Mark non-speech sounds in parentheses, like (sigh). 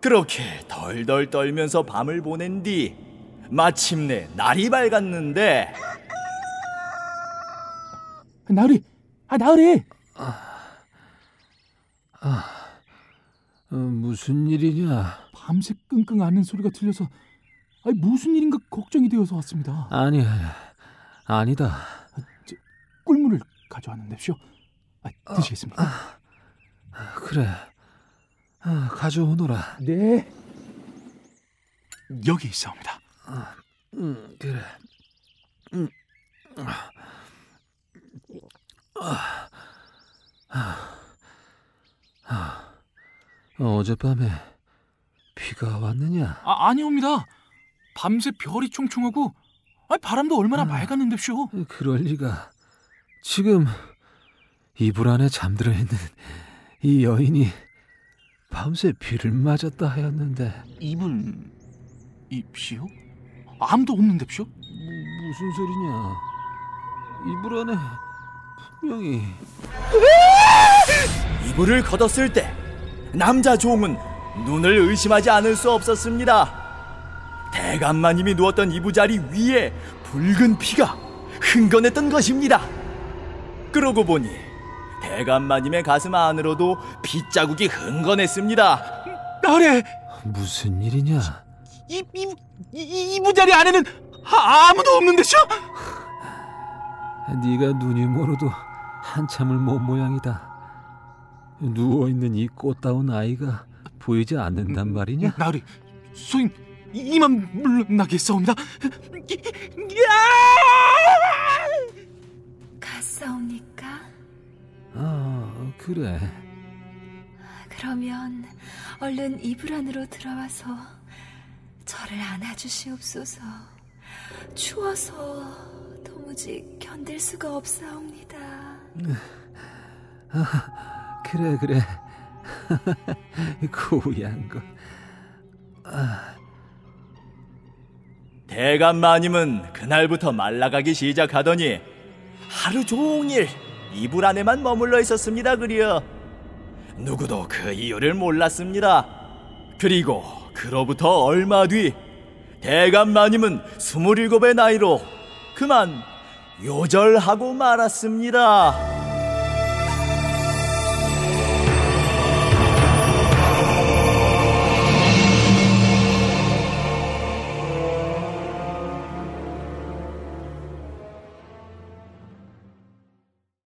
그렇게 덜덜 떨면서 밤을 보낸 뒤 마침내 날이 밝았는데 나으리, 아 나으리. 어, 무슨 일이냐? 밤새 끙끙 앓는 소리가 들려서 아니, 무슨 일인가 걱정이 되어서 왔습니다. 아니, 아니다. 꿀물을 가져왔는데쇼. 아, 드시겠습니까? 그래. 아, 가져오너라. 네. 여기 있사옵니다. 음, 그래. 음. 아, 아, 아. 어젯밤에 비가 왔느냐? 아, 아니옵니다. 밤새 별이 총총하고 아, 바람도 얼마나 맑았는데쇼. 그럴 리가. 지금 이불 안에 잠들어 있는 이 여인이 밤새 비를 맞았다 하였는데 이불 입시오? 아무도 없는데쇼? 무, 무슨 소리냐? 이불 안에 분명히 이불을 걷었을 때 남자 종은 눈을 의심하지 않을 수 없었습니다. 대감마님이 누웠던 이부자리 위에 붉은 피가 흥건했던 것입니다. 그러고 보니 대감마님의 가슴 안으로도 핏자국이 흥건했습니다. 나래 무슨 일이냐? 이, 이, 이, 이 부자리 안에는 아, 아무도 없는데쇼? 네가 눈이 멀어도 한참을 못 모양이다. 누워 있는 이 꽃다운 아이가 보이지 않는단 말이냐? 나으리 소인 이만 물러나겠사옵니다. 갔사옵니까? 아, 그래. 그러면 얼른 이불 안으로 들어와서 저를 안아주시옵소서. 추워서 도무지 견딜 수가 없사옵니다. 아, 그래, 그래. (laughs) 고우한 것. 대감 마님은 그날부터 말라가기 시작하더니 하루 종일 이불 안에만 머물러 있었습니다 그리여 누구도 그 이유를 몰랐습니다. 그리고 그로부터 얼마 뒤 대감 마님은 스물일곱의 나이로 그만 요절하고 말았습니다